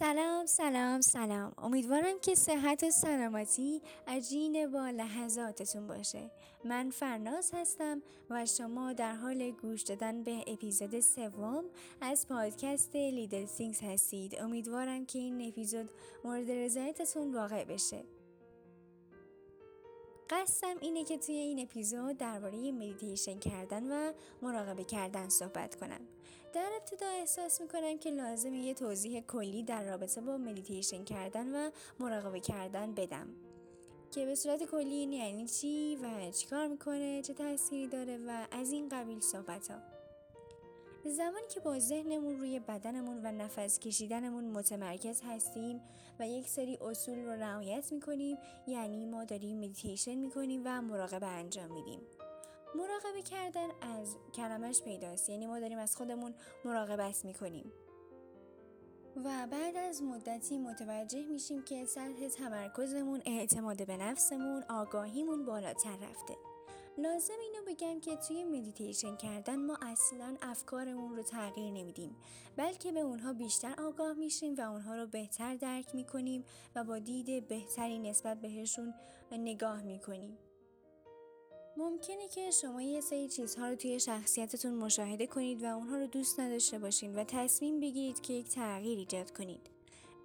سلام سلام سلام. امیدوارم که صحت و سلامتی عجین با لحظاتتون باشه. من فرناز هستم و شما در حال گوش دادن به اپیزود سوم از پادکست Little Things هستید. امیدوارم که این اپیزود مورد رضایتتون واقع بشه. قصدم اینه که توی این اپیزود درباره مدیتیشن کردن و مراقبه کردن صحبت کنم. در ابتدا احساس می‌کنم که لازمه یه توضیح کلی در رابطه با مدیتیشن کردن و مراقبه کردن بدم. که به صورت کلی یعنی چی و چیکار می‌کنه چه تاثیری داره و از این قبیل صحبت ها. زمانی که با ذهنمون روی بدنمون و نفس کشیدنمون متمرکز هستیم و یک سری اصول رو رعایت می‌کنیم یعنی ما داریم مدیتیشن می‌کنیم و مراقبه انجام میدیم. مراقبه کردن از کلمش پیداست یعنی ما داریم از خودمون مراقبت می‌کنیم. و بعد از مدتی متوجه میشیم که سطح تمرکزمون اعتماد به نفسمون آگاهیمون بالاتر رفته. لازم اینو بگم که توی مدیتیشن کردن ما اصلا افکارمون رو تغییر نمیدیم بلکه به اونها بیشتر آگاه میشیم و اونها رو بهتر درک می‌کنیم و با دید بهتری نسبت بهشون نگاه می‌کنیم ممکنه که شما یه سری چیزها رو توی شخصیتتون مشاهده کنید و اونها رو دوست نداشته باشین و تصمیم بگیرید که یک تغییر ایجاد کنید.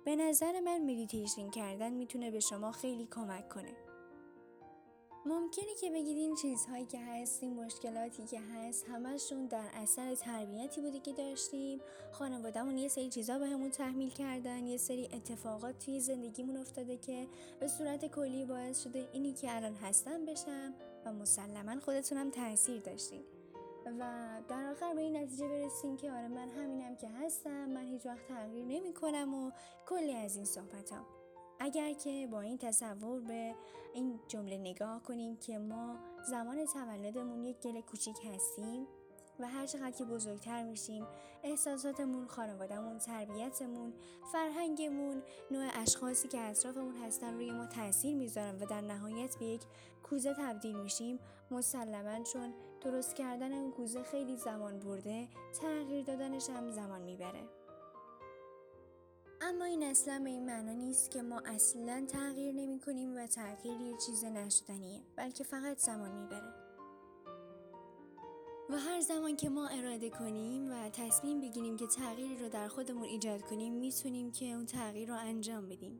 به نظر من مدیتیشن کردن می‌تونه به شما خیلی کمک کنه. ممکنه که بگید این چیزهایی که هست این مشکلاتی که هست همشون در اثر تربیتی بوده که داشتیم خانوادهمون یه سری چیزها به همون تحمیل کردن یه سری اتفاقات توی زندگیمون افتاده که به صورت کلی باعث شده اینی که الان هستم بشم و مسلما خودتونم تاثیر داشتین و در آخر به این نتیجه برسیم که آره من همینم که هستم من هیچ وقت تغییر نمی کنم و کلی از این صحبت ها. اگر که با این تصور به این جمله نگاه کنیم که ما زمان تولدمون یک گل کوچیک هستیم و هر چقدر که بزرگتر میشیم احساساتمون، خانوادهمون، تربیتمون، فرهنگمون، نوع اشخاصی که اطرافمون هستن روی ما تاثیر می‌ذارن و در نهایت به یک کوزه تبدیل میشیم. مسلما چون درست کردن اون کوزه خیلی زمان برده تغییر دادنش هم زمان می‌بره. اما این اصلا به این معنا نیست که ما اصلا تغییر نمی کنیم و تغییر یه چیز نشدنیه بلکه فقط زمان می‌بره و هر زمان که ما اراده کنیم و تصمیم بگیریم که تغییری رو در خودمون ایجاد کنیم می‌تونیم که اون تغییر رو انجام بدیم.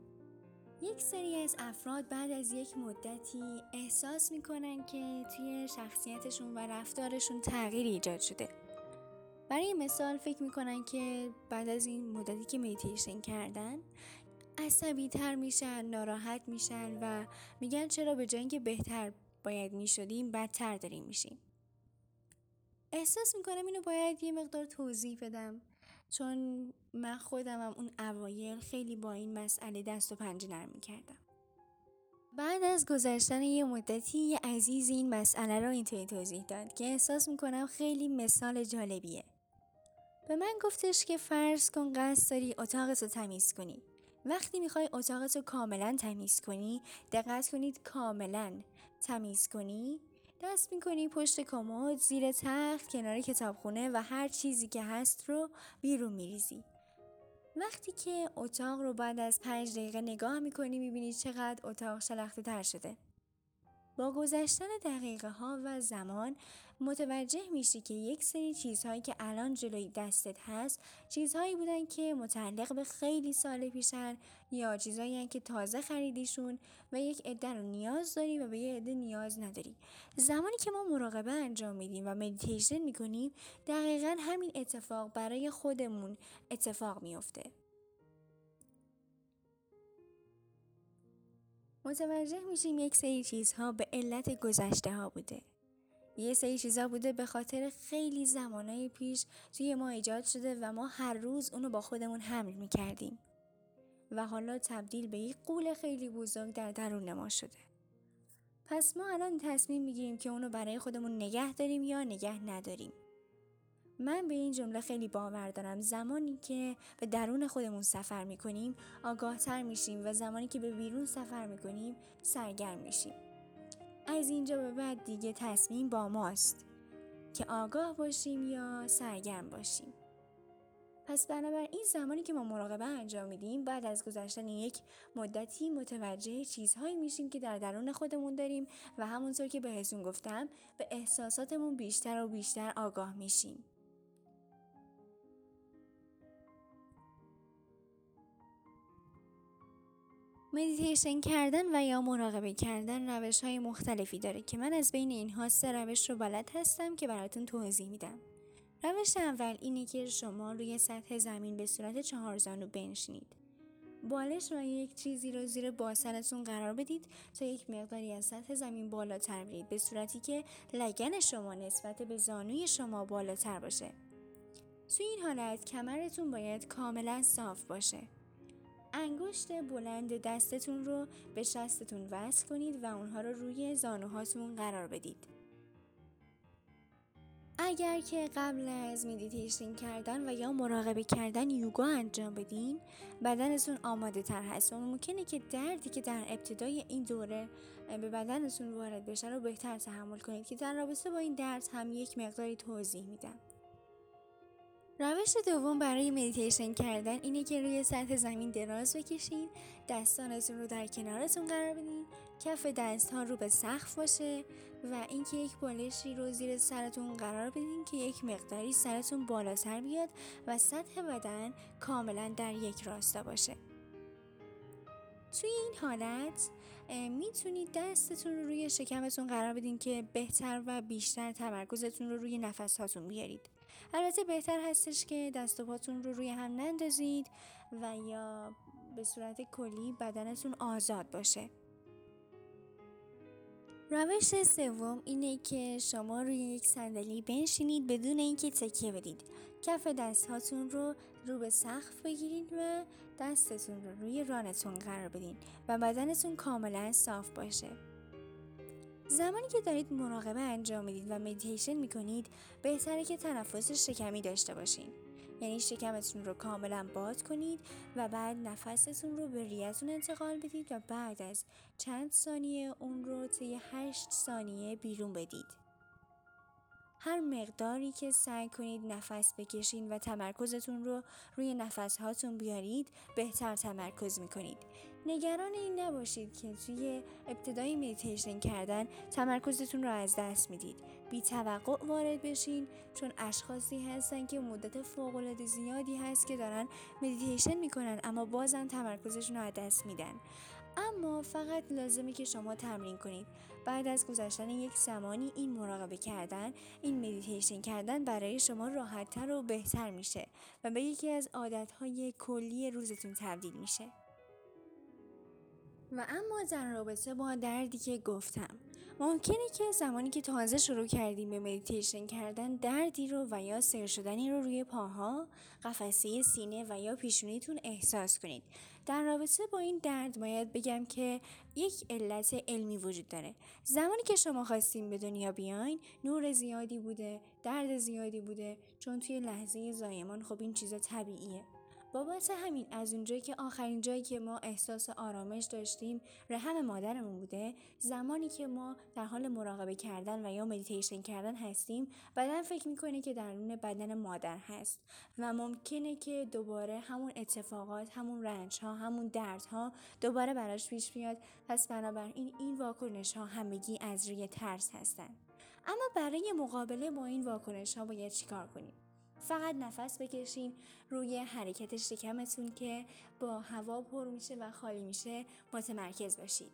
یک سری از افراد بعد از یک مدتی احساس می‌کنن که توی شخصیتشون و رفتارشون تغییر ایجاد شده. برای مثال فکر می‌کنن که بعد از این مدتی که میتیشن کردن عصبی تر میشن ناراحت میشن و میگن چرا به جای که بهتر باید می‌شدیم بدتر داریم میشیم. احساس می‌کنم اینو باید یه مقدار توضیح بدم چون من خودمم اون اوایل خیلی با این مسئله دست و پنجه نرم می‌کردم. بعد از گذشتن یه مدتی یه عزیز این مسئله رو اینطوری توضیح داد که احساس می‌کنم خیلی مثال جالبیه. به من گفتش که فرض کن قصد داری اتاقت رو تمیز کنی. وقتی می‌خوای اتاقت رو کاملا تمیز کنی دقت کنید کاملا تمیز کنی. دست می‌کنی پشت کمد زیر تخت کنار کتابخونه و هر چیزی که هست رو بیرون میریزی. وقتی که اتاق رو بعد از پنج دقیقه نگاه می‌کنی می‌بینی چقدر اتاق شلخته تر شده. با گذشتن دقیقه ها و زمان متوجه میشی که یک سری چیزهایی که الان جلوی دستت هست چیزهایی بودن که متعلق به خیلی سال پیشن یا چیزهایی که تازه خریدیشون و یک عده رو نیاز داری و به یه عده نیاز نداری. زمانی که ما مراقبه انجام میدیم و مدیتیشن می‌کنیم دقیقا همین اتفاق برای خودمون اتفاق میافته. متوجه میشیم یک سری چیزها به علت گذشته ها بوده. یه سری چیزها بوده به خاطر خیلی زمانهای پیش توی ما ایجاد شده و ما هر روز اونو با خودمون حمل می‌کردیم. و حالا تبدیل به یک قول خیلی بزرگ در درون ما شده. پس ما الان تصمیم می‌گیریم که اونو برای خودمون نگه داریم یا نگه نداریم. من به این جمله خیلی باور دارم. زمانی که به درون خودمون سفر می‌کنیم آگاهتر میشیم و زمانی که به بیرون سفر می‌کنیم سرگرم میشیم. از اینجا به بعد دیگه تصمیم با ماست که آگاه باشیم یا سرگرم باشیم. پس بنابراین زمانی که ما مراقبه انجام میدیم بعد از گذشتن یک مدتی متوجه چیزهایی میشیم که در درون خودمون داریم و همونطور که بهتون گفتم به احساساتمون بیشتر و بیشتر آگاه میشیم. مدیتیشن کردن و یا مراقبه کردن روش های مختلفی داره که من از بین اینها سه روش رو بلد هستم که براتون توضیح میدم. روش اول اینه که شما روی سطح زمین به صورت چهار زانو بنشینید. بالش و یک چیزی رو زیر باسنتون قرار بدید تا یک مقداری از سطح زمین بالاتر برید به صورتی که لگن شما نسبت به زانوی شما بالاتر باشه. توی این حالت کمرتون باید کاملا صاف باشه. انگشت بلند دستتون رو به شستتون وصل کنید و اونها رو روی زانوهاتون قرار بدید. اگر که قبل از مدیتیشن کردن و یا مراقبه کردن یوگا انجام بدین بدنتون آماده تر هست و ممکنه که دردی که در ابتدای این دوره به بدنتون وارد بشه رو بهتر تحمل کنید که در رابطه با این درد هم یک مقداری توضیح میدم روش دوم برای مدیتیشن کردن اینه که روی سطح زمین دراز بکشین دستانتون رو در کنارتون قرار بدین کف دست ها رو به سقف باشه و اینکه یک بالشی رو زیر سرتون قرار بدین که یک مقداری سرتون بالاتر بیاد و سطح بدن کاملا در یک راستا باشه. توی این حالت می‌تونید دستتون رو روی شکمتون قرار بدین که بهتر و بیشتر تمرکزتون رو روی نفس هاتون بیارید. البته بهتر هستش که دست و پاتون رو روی هم نندازید و یا به صورت کلی بدنتون آزاد باشه. روش سوم اینه که شما روی یک صندلی بنشینید بدون اینکه تکیه بدید. کف دست هاتون رو رو به سقف بگیرید و دستتون رو روی رانتون قرار بدین و بدنتون کاملا صاف باشه. زمانی که دارید مراقبه انجام می‌دید و مدیتیشن می‌کنید بهتره که تنفس شکمی داشته باشین. یعنی شکمتون رو کاملا باز کنید و بعد نفستون رو به ریتون انتقال بدید و بعد از چند ثانیه اون رو طی 8 ثانیه بیرون بدید. هر مقداری که سعی کنید نفس بکشین و تمرکزتون رو روی نفس هاتون بیارید بهتر تمرکز می‌کنید. نگران این نباشید که توی ابتدای مدیتیشن کردن تمرکزتون رو از دست می‌دید. بی توقع وارد بشین چون اشخاصی هستن که مدت فوق زیادی هست که دارن مدیتیشن می‌کنن اما بازم تمرکزشون رو از دست میدن. اما فقط لازمه که شما تمرین کنید. بعد از گذشتن یک زمانی این مراقبه کردن این مدیتیشن کردن برای شما راحتتر و بهتر میشه و به یکی از عادتهای کلی روزتون تبدیل میشه. و اما در رابطه با دردی که گفتم ممکنه که زمانی که تازه شروع کردیم به مدیتیشن کردن دردی رو و یا سر شدنی رو روی پاها، قفسه سینه و یا پیشونیتون احساس کنید. در رابطه با این درد باید بگم که یک علت علمی وجود داره. زمانی که شما خواستیم به دنیا بیاین، نور زیادی بوده، درد زیادی بوده، چون توی لحظه زایمان خب این چیزا طبیعیه. بابت همین از اونجایی که آخرین جایی که ما احساس آرامش داشتیم رحم مادرمون بوده زمانی که ما در حال مراقبه کردن و یا مدیتیشن کردن هستیم بدن فکر می‌کنه که درون بدن مادر هست. و ممکنه که دوباره همون اتفاقات همون رنج ها همون درد ها دوباره براش پیش بیاد. پس بنابراین این واکنش ها همگی از روی ترس هستن. اما برای مقابله با این واکنش ها باید چیکار کنیم؟ فقط نفس بکشین روی حرکت شکمتون که با هوا پر میشه و خالی میشه متمرکز باشید.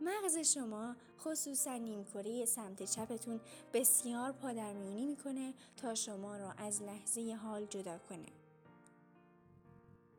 مغز شما خصوصا نیمکره سمت چپتون بسیار پادرمیونی می‌کنه تا شما را از لحظه حال جدا کنه.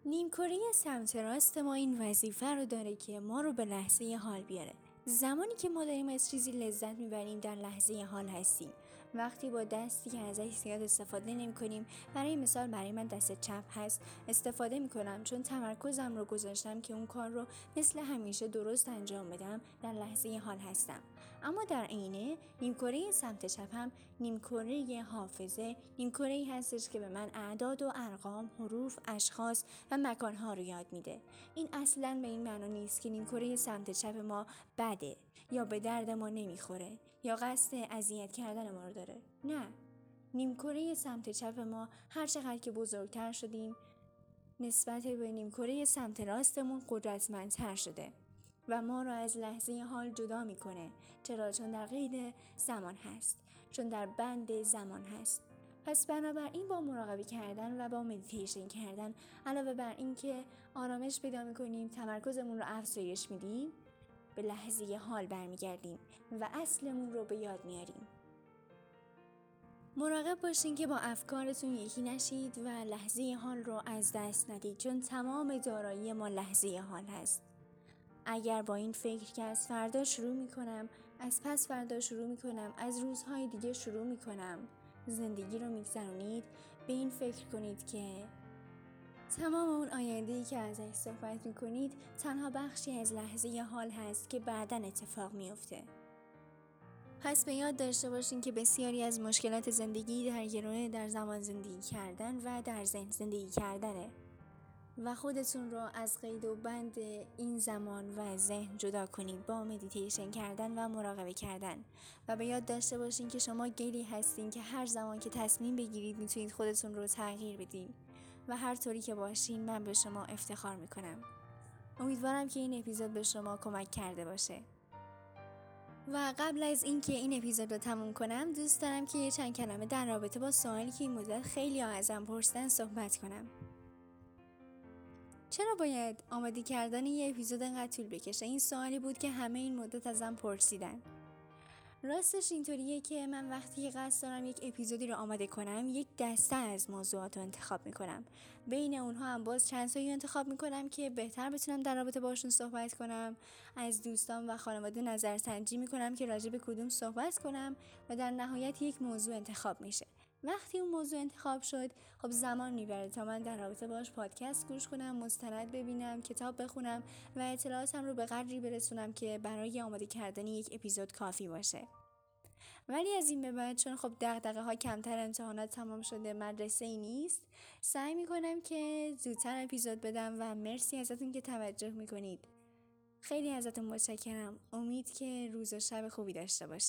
نیمکره سمت راست ما این وظیفه رو داره که ما رو به لحظه حال بیاره. زمانی که ما داریم از چیزی لذت می‌بریم در لحظه حال هستیم وقتی با دستی که ازش زیاد استفاده نمی کنیم برای مثال برای من دست چپ هست استفاده می کنم چون تمرکزم رو گذاشتم که اون کار رو مثل همیشه درست انجام بدم در لحظه حال هستم. اما در عینه نیمکره سمت چپم نیمکره حافظه نیمکره ای هستش که به من اعداد و ارقام حروف اشخاص و مکانها رو یاد میده. این اصلا به این معنا نیست که نیمکره سمت چپ ما بده یا به درد ما نمی‌خوره. یا قصد اذیت کردن ما رو داره؟ نه. نیمکره سمت چپ ما هر چقدر که بزرگتر شدیم نسبت به نیمکره سمت راستمون قدرتمندتر شده و ما را از لحظه حال جدا می‌کنه. چرا؟ چون در قید زمان هست. چون در بند زمان هست. پس بنابراین با مراقبه کردن و با مدیتیشن کردن علاوه بر اینکه آرامش پیدا می‌کنیم تمرکزمون رو افزایش میدیم به لحظه حال برمیگردیم و اصلمون رو به یاد میاریم. مراقب باشین که با افکارتون یکی نشید و لحظه حال رو از دست ندید چون تمام دارایی ما لحظه حال هست. اگر با این فکر که از فردا شروع می کنم از پس فردا شروع می کنم از روزهای دیگه شروع می کنم زندگی رو میگذرونید به این فکر کنید که تمام اون آینده ای که ازش صحبت می کنید تنها بخشی از لحظه حال هست که بعدا اتفاق میافته. پس به یاد داشته باشین که بسیاری از مشکلات زندگی در گروه در زمان زندگی کردن و در ذهن زندگی کردنه و خودتون رو از قید و بند این زمان و ذهن جدا کنید با مدیتیشن کردن و مراقبه کردن و به یاد داشته باشین که شما گلی هستین که هر زمان که تصمیم بگیرید می‌تونید خودتون رو تغییر بدین و هر طوری که باشین من به شما افتخار می‌کنم. امیدوارم که این اپیزود به شما کمک کرده باشه. و قبل از اینکه این اپیزود رو تموم کنم دوست دارم که یه چند کلمه در رابطه با سوالی که این مدت خیلی ازم پرسیدن صحبت کنم. چرا باید آماده کردن یه اپیزود انقدر طول بکشه؟ این سوالی بود که همه این مدت ازم پرسیدن. راستش اینطوریه که من وقتی قصد دارم یک اپیزودی رو آماده کنم یک دسته از موضوعات رو انتخاب می‌کنم. بین اونها هم باز چند تایی انتخاب می‌کنم که بهتر بتونم در رابطه باشون صحبت کنم. از دوستان و خانواده نظرسنجی می‌کنم که راجع به کدوم صحبت کنم و در نهایت یک موضوع انتخاب میشه. وقتی اون موضوع انتخاب شد خب زمان می‌بره تا من در رابطه باش پادکست گوش کنم مستند ببینم کتاب بخونم و اطلاعاتم رو به قدری برسونم که برای آماده کردن یک اپیزود کافی باشه. ولی از این به بعد چون خب دقدقه ها کمتر امتحانات تمام شده مدرسه ای نیست سعی می‌کنم که زودتر اپیزود بدم و مرسی ازتون که توجه می‌کنید. خیلی ازتون متشکرم. امید که روز و شب خوبی داشته باشین.